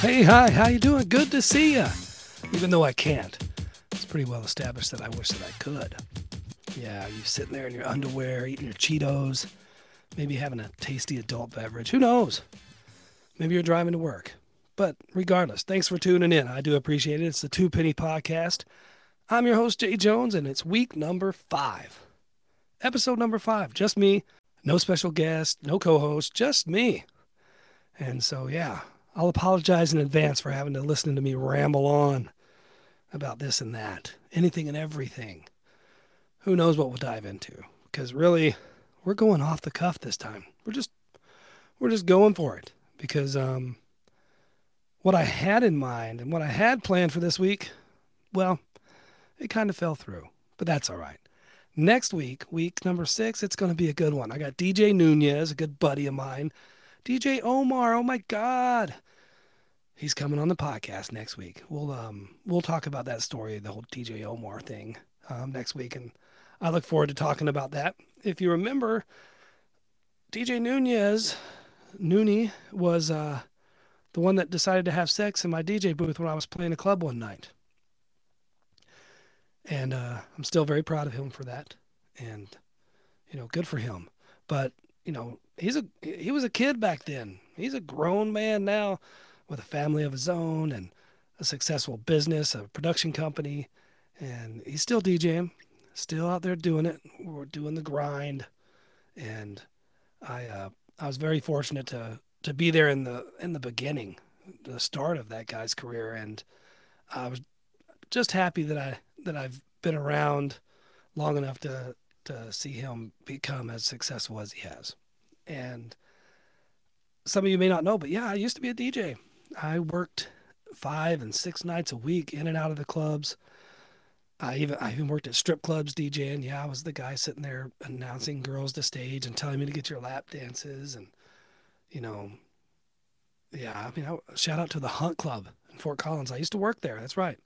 Hey, hi, how you doing? Good to see you. Even though I can't, it's pretty well established that I wish that I could. Yeah, you sitting there in your underwear, eating your Cheetos, maybe having a tasty adult beverage. Who knows? Maybe you're driving to work. But regardless, thanks for tuning in. I do appreciate it. It's the Two Penny Podcast. I'm your host, Jay Jones, and it's week number five. Episode number five. Just me. No special guest, no co host, just me. And so, yeah, I'll apologize in advance for having to listen to me ramble on about this and that, anything and everything. Who knows what we'll dive into? Because really, we're going off the cuff this time. We're just we're just going for it because um, what I had in mind and what I had planned for this week, well, it kind of fell through, but that's all right. Next week, week number six, it's going to be a good one. I got DJ Nunez, a good buddy of mine. DJ Omar, oh my God. He's coming on the podcast next week. We'll um we'll talk about that story, the whole DJ Omar thing, um, next week, and I look forward to talking about that. If you remember, DJ Nunez, Nooney was uh, the one that decided to have sex in my DJ booth when I was playing a club one night and uh, I'm still very proud of him for that. And you know, good for him. But you know, he's a he was a kid back then. He's a grown man now, with a family of his own and a successful business, a production company, and he's still DJing, still out there doing it. We're doing the grind, and I uh, I was very fortunate to to be there in the in the beginning, the start of that guy's career, and I was just happy that I that I've been around long enough to to see him become as successful as he has. And some of you may not know, but yeah, I used to be a DJ. I worked five and six nights a week in and out of the clubs. I even I even worked at strip clubs DJing. Yeah, I was the guy sitting there announcing girls to stage and telling me to get your lap dances and you know yeah, I mean, I, shout out to the Hunt Club in Fort Collins. I used to work there. That's right.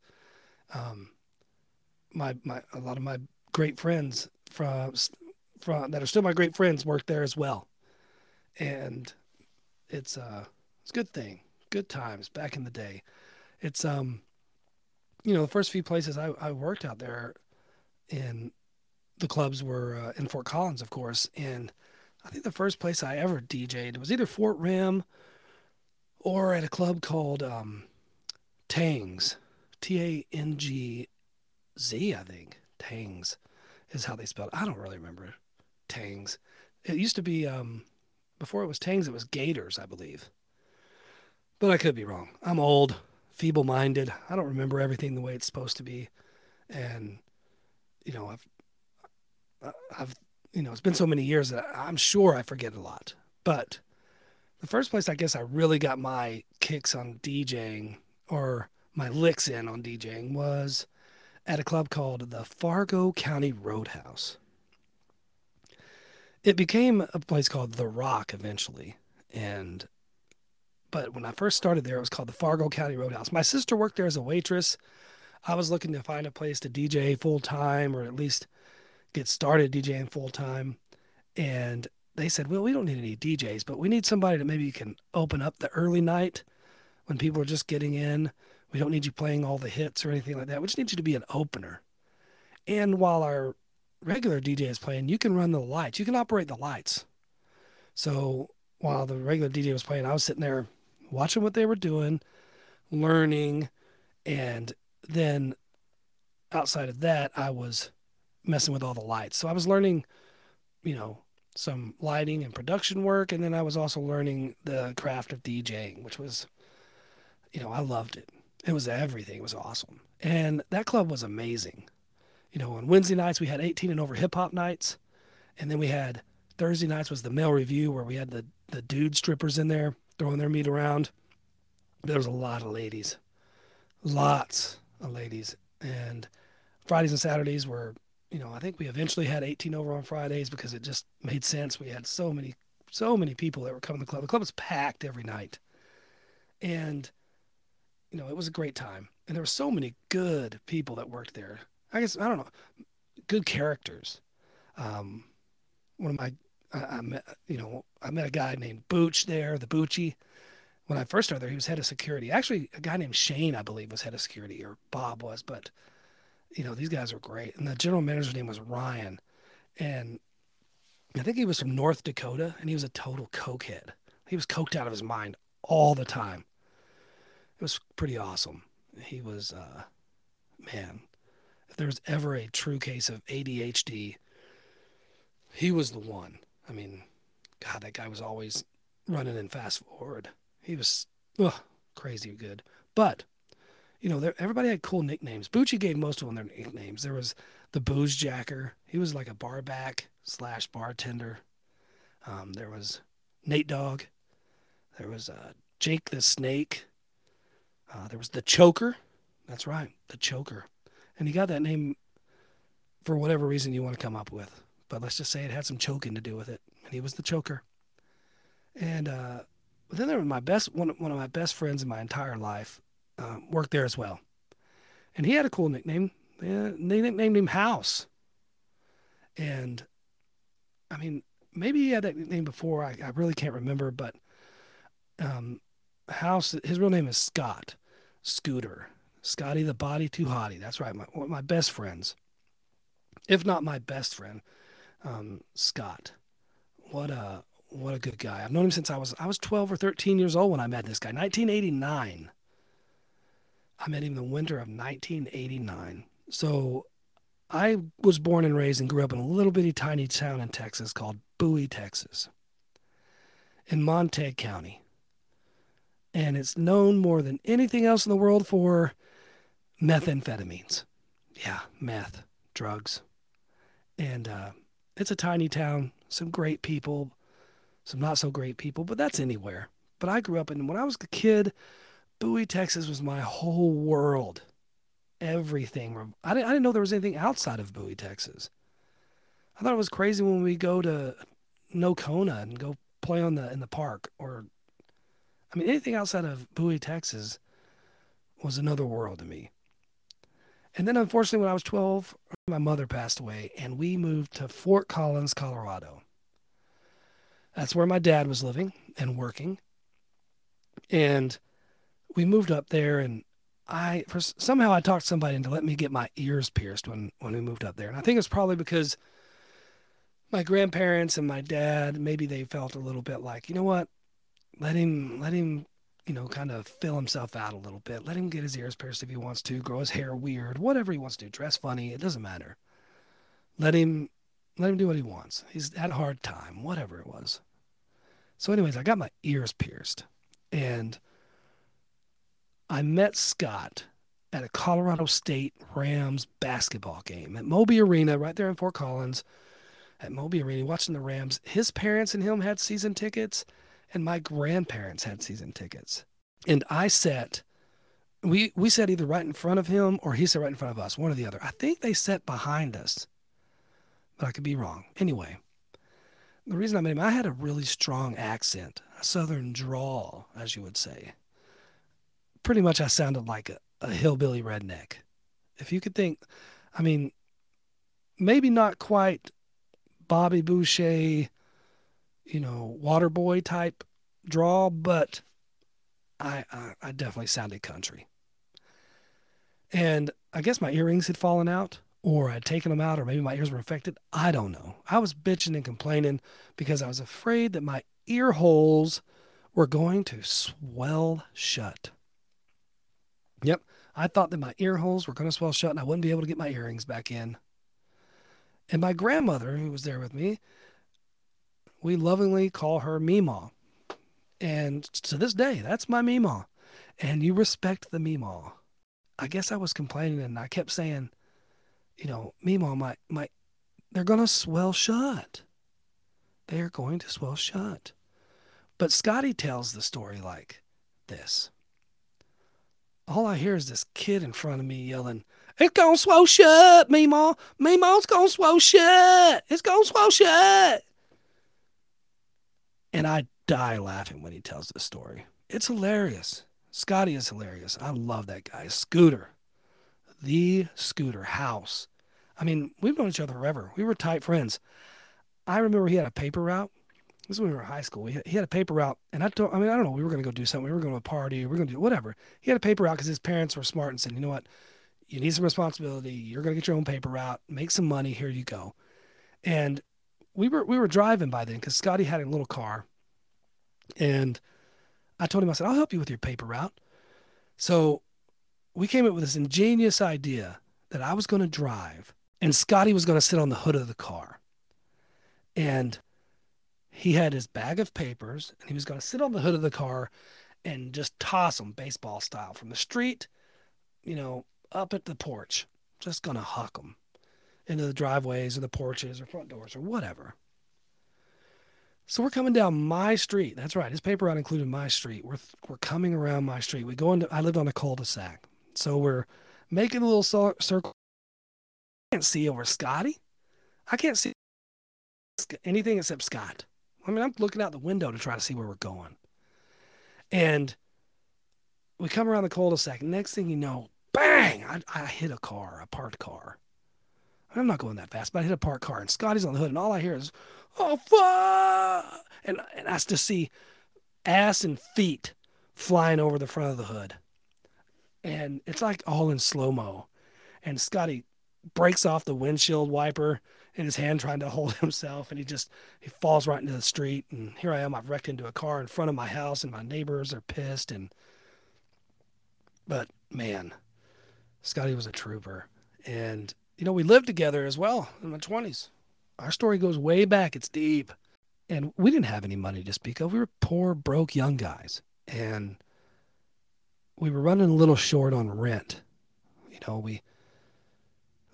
Um, my my a lot of my great friends from from that are still my great friends work there as well, and it's uh it's a good thing, good times back in the day. It's um, you know, the first few places I, I worked out there, in the clubs were uh, in Fort Collins, of course, and I think the first place I ever DJ'd was either Fort Rim or at a club called um, Tangs, T A N G Z, I think. Tangs is how they spelled it. I don't really remember Tangs. It used to be, um, before it was Tangs, it was Gators, I believe. But I could be wrong. I'm old, feeble minded. I don't remember everything the way it's supposed to be. And, you know, I've, I've, you know, it's been so many years that I'm sure I forget a lot. But the first place I guess I really got my kicks on DJing or my licks in on DJing was at a club called the Fargo County Roadhouse. It became a place called The Rock eventually. And but when I first started there, it was called the Fargo County Roadhouse. My sister worked there as a waitress. I was looking to find a place to DJ full time or at least get started DJing full time. And they said, Well, we don't need any DJs, but we need somebody that maybe you can open up the early night when people are just getting in we don't need you playing all the hits or anything like that. We just need you to be an opener. And while our regular DJ is playing, you can run the lights. You can operate the lights. So while the regular DJ was playing, I was sitting there watching what they were doing, learning, and then outside of that, I was messing with all the lights. So I was learning, you know, some lighting and production work, and then I was also learning the craft of DJing, which was, you know, I loved it. It was everything. It was awesome. And that club was amazing. You know, on Wednesday nights we had 18 and over hip hop nights. And then we had Thursday nights was the male revue where we had the, the dude strippers in there throwing their meat around. There was a lot of ladies. Lots of ladies. And Fridays and Saturdays were, you know, I think we eventually had 18 over on Fridays because it just made sense. We had so many, so many people that were coming to the club. The club was packed every night. And you know, it was a great time. And there were so many good people that worked there. I guess, I don't know, good characters. Um, one of my, I, I met, you know, I met a guy named Booch there, the Boochie. when I first started there, he was head of security. Actually, a guy named Shane, I believe, was head of security, or Bob was. But you know, these guys were great. And the general manager's name was Ryan, and I think he was from North Dakota, and he was a total cokehead. He was coked out of his mind all the time. It was pretty awesome. He was, uh, man, if there was ever a true case of ADHD, he was the one. I mean, God, that guy was always running in fast forward. He was ugh, crazy good. But, you know, everybody had cool nicknames. Boochie gave most of them their nicknames. There was the Booze Jacker. He was like a bar back slash bartender. Um, there was Nate Dog. There was uh, Jake the Snake. Uh, there was the Choker. That's right, the Choker. And he got that name for whatever reason you want to come up with. But let's just say it had some choking to do with it. And he was the Choker. And uh, then there was my best one, one of my best friends in my entire life uh, worked there as well. And he had a cool nickname. They nicknamed him House. And I mean, maybe he had that name before. I, I really can't remember, but um, House, his real name is Scott Scooter. Scotty the Body Too Hottie. That's right. My, my best friends, if not my best friend, um, Scott. What a what a good guy. I've known him since I was I was 12 or 13 years old when I met this guy. 1989. I met him in the winter of 1989. So I was born and raised and grew up in a little bitty tiny town in Texas called Bowie, Texas, in Montague County. And it's known more than anything else in the world for methamphetamines. Yeah, meth, drugs. And uh, it's a tiny town, some great people, some not so great people, but that's anywhere. But I grew up in, when I was a kid, Bowie, Texas was my whole world everything. I didn't, I didn't know there was anything outside of Bowie, Texas. I thought it was crazy when we go to Nocona and go play on the in the park, or I mean anything outside of Bowie, Texas, was another world to me. And then, unfortunately, when I was 12, my mother passed away, and we moved to Fort Collins, Colorado. That's where my dad was living and working. And we moved up there, and I for somehow I talked somebody into let me get my ears pierced when when we moved up there, and I think it's probably because my grandparents and my dad maybe they felt a little bit like you know what, let him let him you know kind of fill himself out a little bit, let him get his ears pierced if he wants to, grow his hair weird, whatever he wants to dress funny, it doesn't matter. Let him let him do what he wants. He's had a hard time, whatever it was. So, anyways, I got my ears pierced, and I met Scott at a Colorado State Rams basketball game at Moby Arena, right there in Fort Collins. At Moby Arena, watching the Rams. His parents and him had season tickets, and my grandparents had season tickets. And I sat, we we sat either right in front of him or he sat right in front of us, one or the other. I think they sat behind us, but I could be wrong. Anyway, the reason I met him, I had a really strong accent, a southern drawl, as you would say pretty much I sounded like a, a hillbilly redneck. If you could think, I mean, maybe not quite Bobby Boucher, you know, water boy type draw, but I, I, I definitely sounded country. And I guess my earrings had fallen out, or I'd taken them out, or maybe my ears were infected. I don't know. I was bitching and complaining because I was afraid that my ear holes were going to swell shut. Yep. I thought that my ear holes were going to swell shut and I wouldn't be able to get my earrings back in. And my grandmother, who was there with me, we lovingly call her Meemaw. And to this day, that's my Meemaw. And you respect the Meemaw. I guess I was complaining and I kept saying, you know, Meemaw, my, my, they're going to swell shut. They're going to swell shut. But Scotty tells the story like this all I hear is this kid in front of me yelling, It's gonna swell shut, Meemaw. Meemaw's gonna swell shut. It's gonna swell shut. And I die laughing when he tells this story. It's hilarious. Scotty is hilarious. I love that guy. Scooter. The Scooter House. I mean, we've known each other forever. We were tight friends. I remember he had a paper route This is when we were in high school. He had a paper route, and I told, I mean, I don't know. We were going to go do something. We were going to a party. We were going to do whatever. He had a paper route because his parents were smart and said, you know what, you need some responsibility. You're going to get your own paper route, make some money. Here you go. And we were we were driving by then because Scotty had a little car, and I told him I said I'll help you with your paper route. So we came up with this ingenious idea that I was going to drive, and Scotty was going to sit on the hood of the car, and he had his bag of papers, and he was going to sit on the hood of the car and just toss them baseball style from the street, you know, up at the porch, just going to huck them into the driveways or the porches or front doors or whatever. So we're coming down my street. That's right. His paper route included my street. We're we're coming around my street. We go into. I lived on a cul-de-sac, so we're making a little circle. I can't see over Scotty. I can't see anything except Scott. I mean, I'm looking out the window to try to see where we're going. And we come around the cul-de-sac. Next thing you know, bang! I, I hit a car, a parked car. I'm not going that fast, but I hit a parked car, and Scotty's on the hood, and all I hear is, "Oh fuck!" And and I just see ass and feet flying over the front of the hood, and it's like all in slow mo. And Scotty breaks off the windshield wiper in his hand, trying to hold himself, and he just he falls right into the street. And here I am, I've wrecked into a car in front of my house, and my neighbors are pissed. And but man, Scotty was a trooper, and you know, we lived together as well in my 20s. Our story goes way back, it's deep. And we didn't have any money to speak of. We were poor, broke young guys. And we were running a little short on rent. You know, we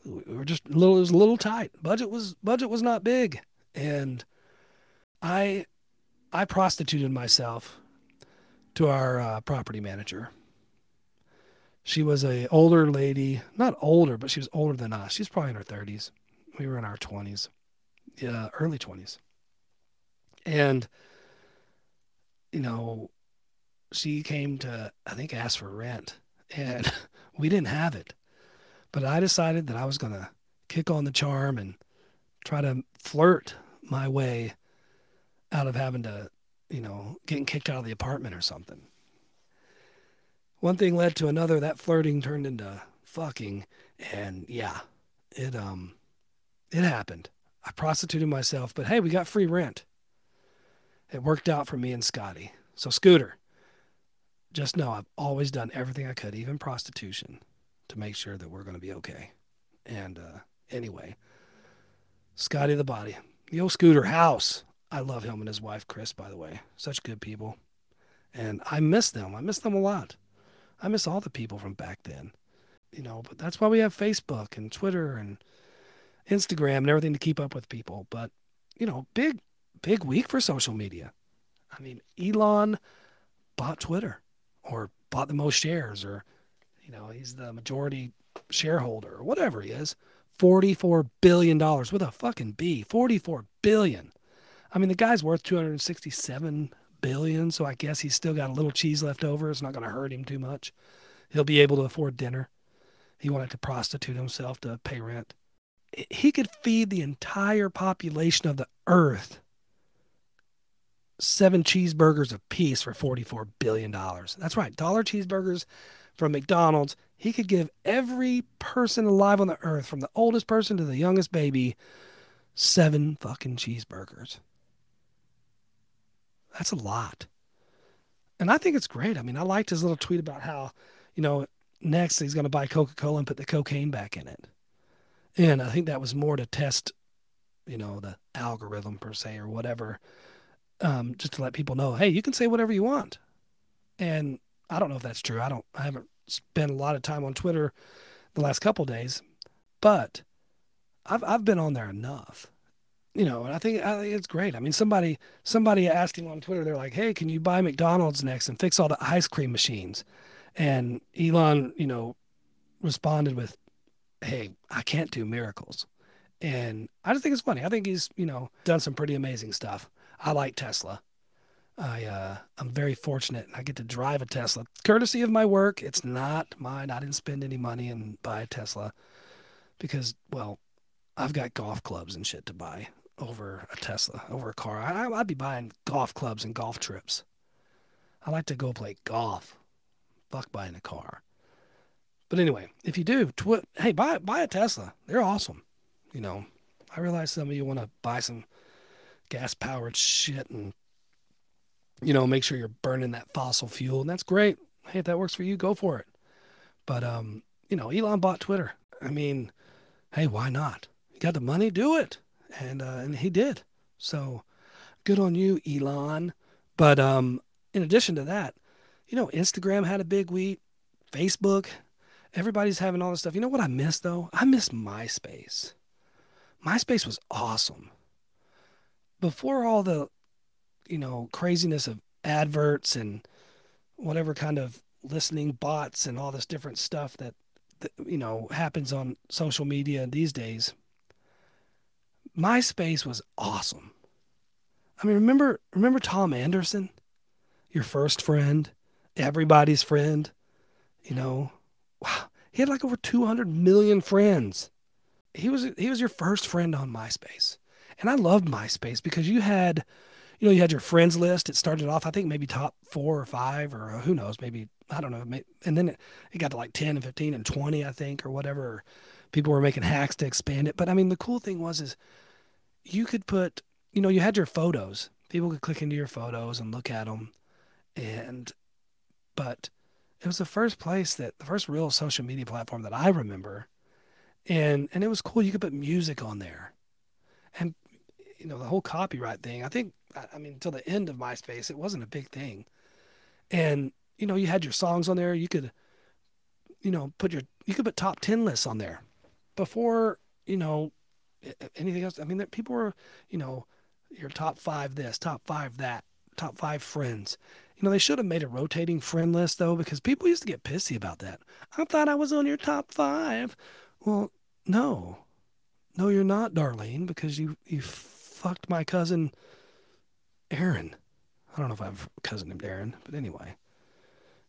we were just a little it was a little tight. Budget was budget was not big. And I I prostituted myself to our uh, property manager she was a older lady, not older, but she was older than us. She's probably in her 30s. We were in our 20s, yeah, early 20s. And, you know, she came to, I think, ask for rent, and we didn't have it. But I decided that I was going to kick on the charm and try to flirt my way out of having to, you know, getting kicked out of the apartment or something one thing led to another. That flirting turned into fucking, and yeah, it um, it happened. I prostituted myself, but hey, we got free rent. It worked out for me and Scotty. So Scooter, just know I've always done everything I could, even prostitution, to make sure that we're going to be okay. And uh, anyway, Scotty the body, the old Scooter house. I love him and his wife Chris, by the way. Such good people, and I miss them. I miss them a lot. I miss all the people from back then. You know, but that's why we have Facebook and Twitter and Instagram and everything to keep up with people. But, you know, big, big week for social media. I mean, Elon bought Twitter or bought the most shares or, you know, he's the majority shareholder or whatever he is. $44 billion with a fucking B. 44 billion. I mean, the guy's worth 267 billion, so I guess he's still got a little cheese left over. It's not going to hurt him too much. He'll be able to afford dinner. He wanted to prostitute himself to pay rent. He could feed the entire population of the earth seven cheeseburgers apiece for $44 billion. That's right, dollar cheeseburgers from McDonald's. He could give every person alive on the earth, from the oldest person to the youngest baby, seven fucking cheeseburgers. That's a lot. And I think it's great. I mean, I liked his little tweet about how, you know, next he's going to buy Coca Cola and put the cocaine back in it. And I think that was more to test, you know, the algorithm per se or whatever, um, just to let people know, hey, you can say whatever you want. And I don't know if that's true. I don't. I haven't spent a lot of time on Twitter the last couple days, but I've I've been on there enough you know, and I think it's great. I mean, somebody somebody asked him on Twitter. They're like, "Hey, can you buy McDonald's next and fix all the ice cream machines?" And Elon, you know, responded with, "Hey, I can't do miracles." And I just think it's funny. I think he's, you know, done some pretty amazing stuff. I like Tesla. I uh, I'm very fortunate. I get to drive a Tesla, courtesy of my work. It's not mine. I didn't spend any money and buy a Tesla because, well, I've got golf clubs and shit to buy over a Tesla, over a car. I, I'd be buying golf clubs and golf trips. I like to go play golf. Fuck buying a car. But anyway, if you do, hey, buy buy a Tesla. They're awesome. You know, I realize some of you want to buy some gas powered shit and you know make sure you're burning that fossil fuel, and that's great. Hey, if that works for you, go for it. But um, you know, Elon bought Twitter. I mean, hey, why not? You got the money, do it, and uh, and he did. So good on you, Elon. But um, in addition to that, you know, Instagram had a big week, Facebook, everybody's having all this stuff. You know what I miss though? I miss MySpace. MySpace was awesome. Before all the, you know, craziness of adverts and whatever kind of listening bots and all this different stuff that, that you know happens on social media these days. MySpace was awesome. I mean, remember remember Tom Anderson, your first friend, everybody's friend, you know, wow, he had like over 200 million friends. He was he was your first friend on MySpace. And I loved MySpace because you had you know, you had your friends list. It started off, I think, maybe top four or five, or uh, who knows, maybe, I don't know. And then it, it got to like 10 and 15 and 20, I think, or whatever. People were making hacks to expand it. But I mean, the cool thing was, is you could put, you know, you had your photos. People could click into your photos and look at them. And, but it was the first place that the first real social media platform that I remember. And and it was cool. You could put music on there. And you know, the whole copyright thing, I think I mean until the end of MySpace, it wasn't a big thing. And, you know, you had your songs on there, you could you know, put your you could put top 10 lists on there. Before, you know, anything else. I mean, people were, you know, your top 5 this, top 5 that, top 5 friends. You know, they should have made a rotating friend list though, because people used to get pissy about that. I thought I was on your top five. Well, no, no, you're not, Darlene, because you you fucked my cousin, Aaron. I don't know if I have a cousin named Aaron, but anyway,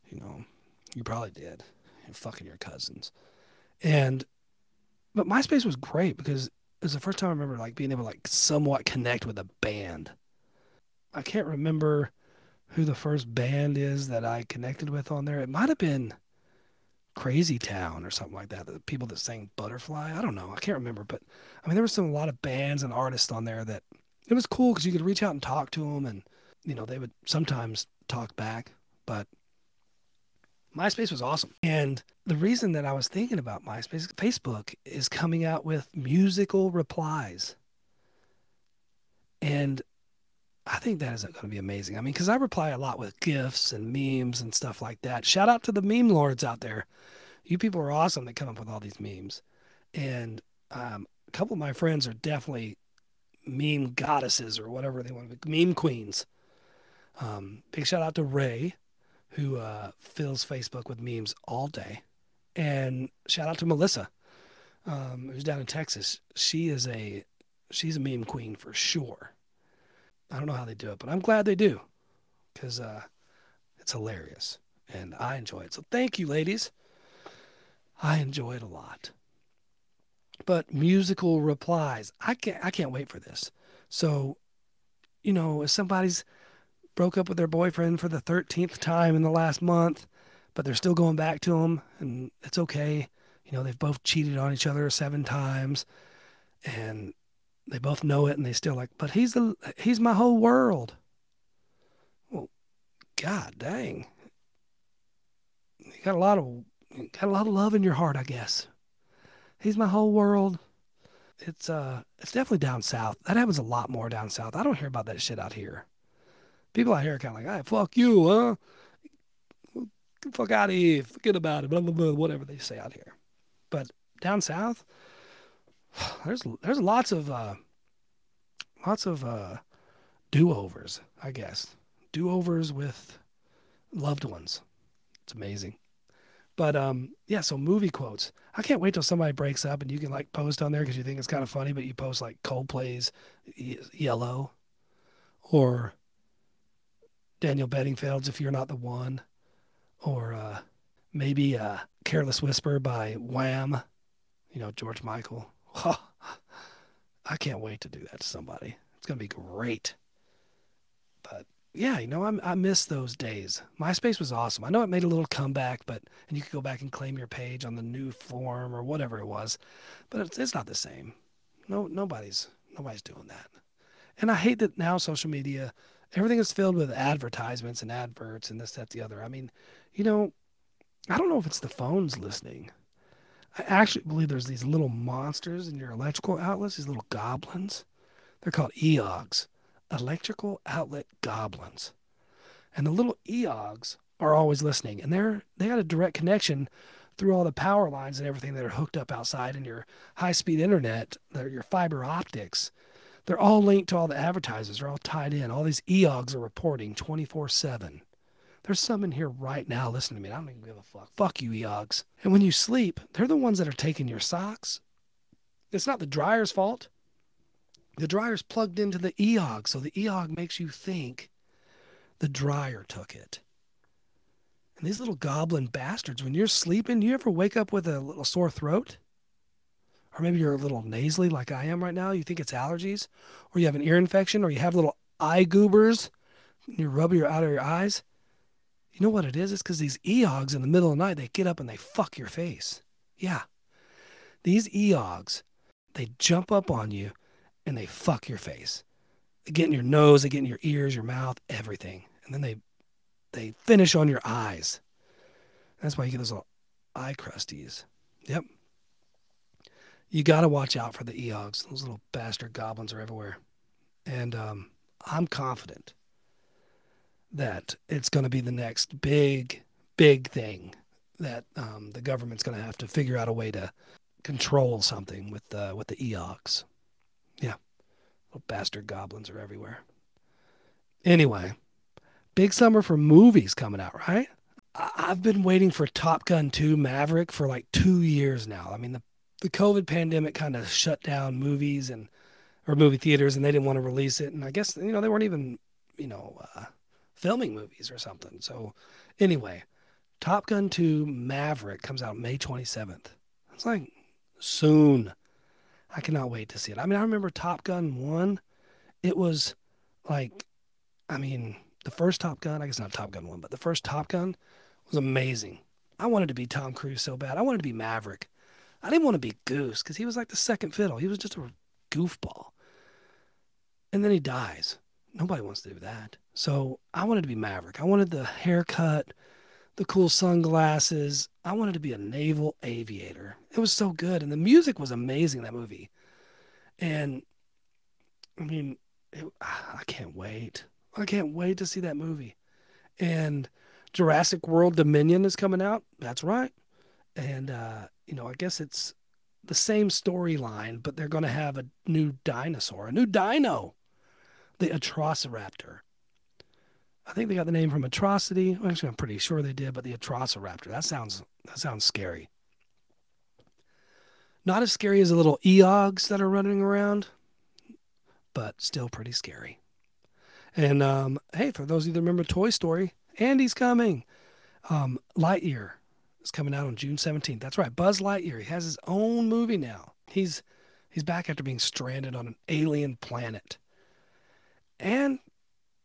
you know, you probably did. You're fucking your cousins, and but MySpace was great because it was the first time I remember like being able to like somewhat connect with a band. I can't remember who the first band is that I connected with on there. It might have been Crazy Town or something like that. The people that sang Butterfly. I don't know. I can't remember, but I mean, there were some a lot of bands and artists on there that it was cool because you could reach out and talk to them, and you know they would sometimes talk back. But MySpace was awesome, and the reason that I was thinking about MySpace, Facebook is coming out with musical replies, and I think that is going to be amazing. I mean, because I reply a lot with gifs and memes and stuff like that. Shout out to the meme lords out there. You people are awesome that come up with all these memes. And um, a couple of my friends are definitely meme goddesses or whatever they want to be, meme queens. Um, big shout out to Ray, who uh, fills Facebook with memes all day. And shout out to Melissa, um, who's down in Texas. She is a she's a meme queen for sure. I don't know how they do it, but I'm glad they do because uh, it's hilarious and I enjoy it. So thank you, ladies. I enjoy it a lot. But musical replies, I can't. I can't wait for this. So, you know, if somebody's broke up with their boyfriend for the thirteenth time in the last month, but they're still going back to him, and it's okay. You know, they've both cheated on each other seven times, and they both know it and they still like, but he's the he's my whole world. Well, God dang. You got a lot of got a lot of love in your heart, I guess. He's my whole world. It's uh it's definitely down south. That happens a lot more down south. I don't hear about that shit out here. People out here are kind of like, "Hey, fuck you, huh? Fuck out of here. Forget about it." Blah blah blah. Whatever they say out here. But down south, there's there's lots of uh, lots of uh, do-overs, I guess. Do-overs with loved ones. It's amazing. But um, yeah, so movie quotes. I can't wait till somebody breaks up and you can like post on there because you think it's kind of funny, but you post like Coldplay's "Yellow" or Daniel Bedingfield's "If You're Not the One," or uh, maybe uh, "Careless Whisper" by Wham. You know George Michael. I can't wait to do that to somebody. It's gonna be great. But yeah, you know, I, I miss those days. MySpace was awesome. I know it made a little comeback, but and you could go back and claim your page on the new form or whatever it was, but it's, it's not the same. No, nobody's nobody's doing that. And I hate that now social media, everything is filled with advertisements and adverts and this, that, the other. I mean, you know, I don't know if it's the phones listening. I actually believe there's these little monsters in your electrical outlets, these little goblins. They're called EOGs, electrical outlet goblins. And the little EOGs are always listening, and they're they got a direct connection through all the power lines and everything that are hooked up outside in your high-speed internet, your fiber optics. They're all linked to all the advertisers. They're all tied in. All these EOGs are reporting 24/7. There's some in here right now Listen to me. I don't even give a fuck. Fuck you, EOGs. And when you sleep, they're the ones that are taking your socks. It's not the dryer's fault. The dryer's plugged into the EOG, so the EOG makes you think the dryer took it. And these little goblin bastards, when you're sleeping, do you ever wake up with a little sore throat? Or maybe you're a little nasally like I am right now. You think it's allergies, or you have an ear infection, or you have little eye goobers, and you rub your out of your eyes. You know what it is? It's because these EOGs in the middle of the night, they get up and they fuck your face. Yeah. These EOGs, they jump up on you and they fuck your face. They get in your nose, they get in your ears, your mouth, everything. And then they they finish on your eyes. That's why you get those little eye crusties. Yep. You got to watch out for the EOGs. Those little bastard goblins are everywhere. And um, I'm confident that it's going to be the next big, big thing that um, the government's going to have to figure out a way to control something with uh, with the EOGs. Yeah, little bastard goblins are everywhere. Anyway, big summer for movies coming out, right? I've been waiting for Top Gun 2 Maverick for like two years now. I mean, the the COVID pandemic kind of shut down movies and or movie theaters, and they didn't want to release it. And I guess you know they weren't even you know uh, filming movies or something. So, anyway, Top Gun 2 Maverick comes out May 27th. It's like soon. I cannot wait to see it. I mean, I remember Top Gun 1. It was like, I mean, the first Top Gun, I guess not Top Gun 1, but the first Top Gun was amazing. I wanted to be Tom Cruise so bad. I wanted to be Maverick. I didn't want to be Goose because he was like the second fiddle. He was just a goofball. And then he dies. Nobody wants to do that. So I wanted to be Maverick. I wanted the haircut, the cool sunglasses. I wanted to be a naval aviator. It was so good. And the music was amazing in that movie. And I mean, it, I can't wait. I can't wait to see that movie. And Jurassic World Dominion is coming out. That's right. And, uh, you know, I guess it's the same storyline, but they're going to have a new dinosaur, a new dino the Atrociraptor. I think they got the name from Atrocity. Actually, I'm pretty sure they did, but the Atrociraptor. That sounds that sounds scary. Not as scary as the little Eogs that are running around, but still pretty scary. And um, hey, for those of you that remember Toy Story, Andy's coming. Um, Lightyear is coming out on June 17th. That's right, Buzz Lightyear. He has his own movie now. He's he's back after being stranded on an alien planet. And,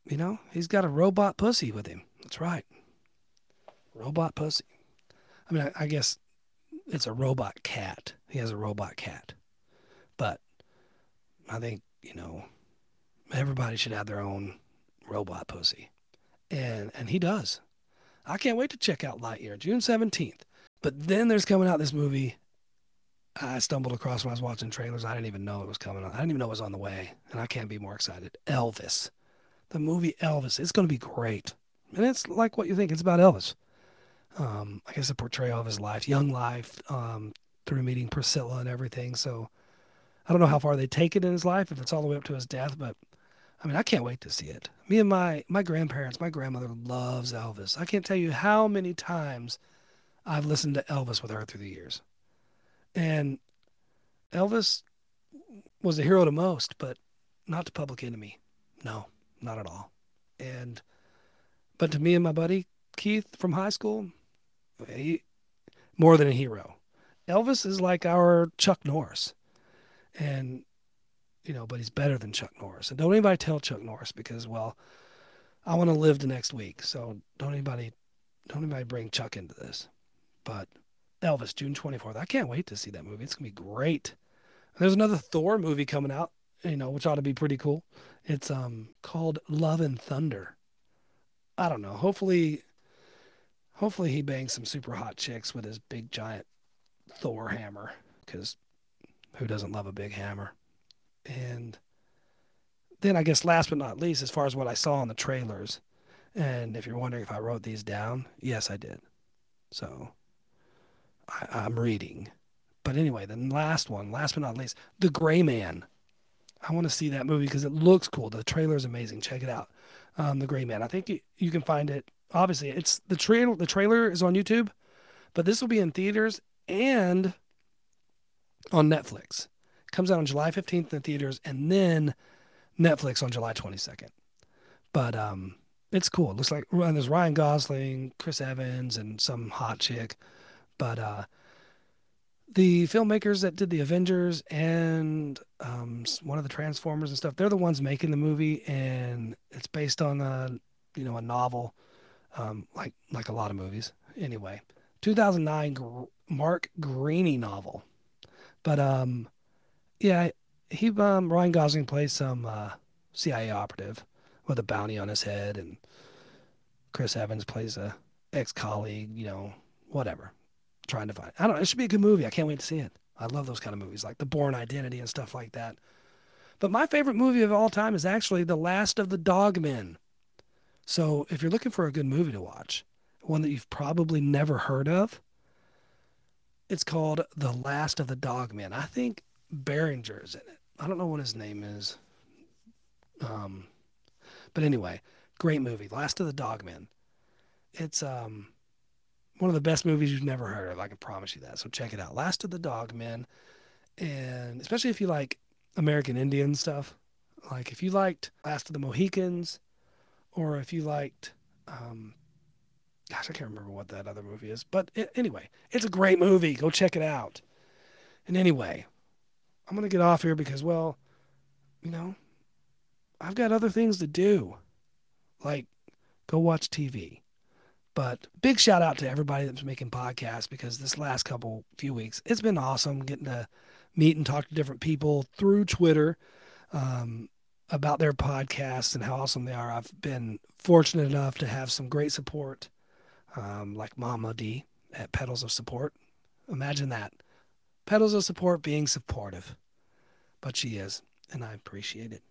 you know, he's got a robot pussy with him. That's right. Robot pussy. I mean, I, I guess it's a robot cat. He has a robot cat. But I think, you know, everybody should have their own robot pussy. And and he does. I can't wait to check out Lightyear, June 17th. But then there's coming out this movie I stumbled across when I was watching trailers. I didn't even know it was coming on. I didn't even know it was on the way. And I can't be more excited. Elvis. The movie Elvis. It's going to be great. And it's like what you think. It's about Elvis. Um, I guess a portrayal of his life, young life, um, through meeting Priscilla and everything. So I don't know how far they take it in his life, if it's all the way up to his death, but I mean, I can't wait to see it. Me and my, my grandparents, my grandmother loves Elvis. I can't tell you how many times I've listened to Elvis with her through the years. And Elvis was a hero to most, but not to Public Enemy. No, not at all. And but to me and my buddy Keith from high school, he more than a hero. Elvis is like our Chuck Norris. And you know, but he's better than Chuck Norris. And don't anybody tell Chuck Norris because, well, I want to live the next week. So don't anybody, don't anybody bring Chuck into this. But Elvis, June 24th. I can't wait to see that movie. It's gonna be great. There's another Thor movie coming out, you know, which ought to be pretty cool. It's um called Love and Thunder. I don't know. Hopefully, hopefully he bangs some super hot chicks with his big giant Thor hammer, because who doesn't love a big hammer? And then I guess last but not least, as far as what I saw in the trailers, and if you're wondering if I wrote these down, yes, I did. So I, I'm reading. But anyway, the last one, last but not least, The Gray Man. I want to see that movie because it looks cool. The trailer is amazing. Check it out. Um, the Gray Man. I think you, you can find it. Obviously, it's the trailer. The trailer is on YouTube, but this will be in theaters and on Netflix. Comes out on July 15th in the theaters, and then Netflix on July 22nd. But um, it's cool. It looks like there's Ryan Gosling, Chris Evans, and some hot chick. But uh, the filmmakers that did the Avengers and um, one of the Transformers and stuff, they're the ones making the movie, and it's based on a you know a novel, um, like like a lot of movies. Anyway, 2009 Mark Greaney novel, but um, yeah, he um Ryan Gosling plays some uh, CIA operative with a bounty on his head, and Chris Evans plays a ex colleague, you know, whatever trying to find. I don't know. It should be a good movie. I can't wait to see it. I love those kind of movies, like The Bourne Identity and stuff like that. But my favorite movie of all time is actually The Last of the Dogmen. So if you're looking for a good movie to watch, one that you've probably never heard of, it's called The Last of the Dogmen. I think Berenger's in it. I don't know what his name is. Um, but anyway, great movie, Last of the Dogmen. It's um one of the best movies you've never heard of. I can promise you that. So check it out. Last of the Dogmen, and especially if you like American Indian stuff, like if you liked Last of the Mohicans, or if you liked, um, gosh, I can't remember what that other movie is. But it, anyway, it's a great movie. Go check it out. And anyway, I'm gonna get off here because, well, you know, I've got other things to do, like go watch TV but big shout out to everybody that's making podcasts because this last couple few weeks, it's been awesome getting to meet and talk to different people through Twitter um, about their podcasts and how awesome they are. I've been fortunate enough to have some great support, um, like Mama D at Pedals of Support. Imagine that. Pedals of Support being supportive. But she is, and I appreciate it.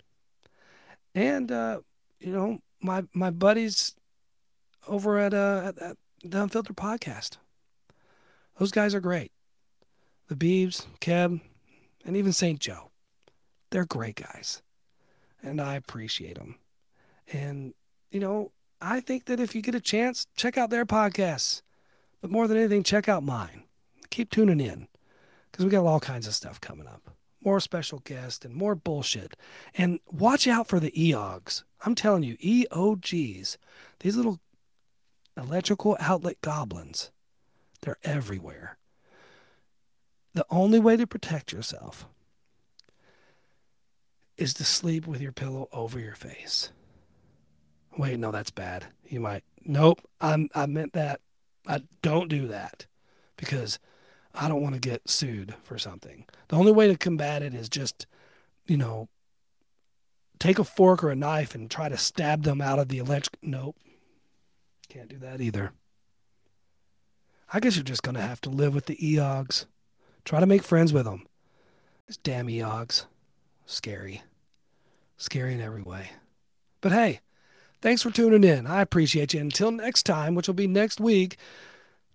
And, uh, you know, my, my buddies over at, uh, at, at the Unfiltered Podcast. Those guys are great. The Beebs, Keb, and even St. Joe. They're great guys. And I appreciate them. And, you know, I think that if you get a chance, check out their podcasts. But more than anything, check out mine. Keep tuning in because we got all kinds of stuff coming up. More special guests and more bullshit. And watch out for the EOGs. I'm telling you, EOGs, these little electrical outlet goblins. They're everywhere. The only way to protect yourself is to sleep with your pillow over your face. Wait, no, that's bad. You might. Nope, I'm, I meant that. I don't do that because I don't want to get sued for something. The only way to combat it is just, you know, take a fork or a knife and try to stab them out of the electric. Nope, can't do that either. I guess you're just going to have to live with the EOGs. Try to make friends with them. These damn EOGs. Scary. Scary in every way. But hey, thanks for tuning in. I appreciate you. Until next time, which will be next week,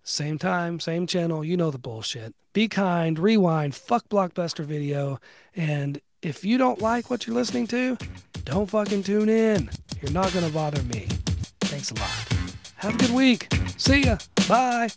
same time, same channel. You know the bullshit. Be kind, rewind, fuck Blockbuster video. And if you don't like what you're listening to, don't fucking tune in. You're not going to bother me. Thanks a lot. Have a good week. See ya. Bye.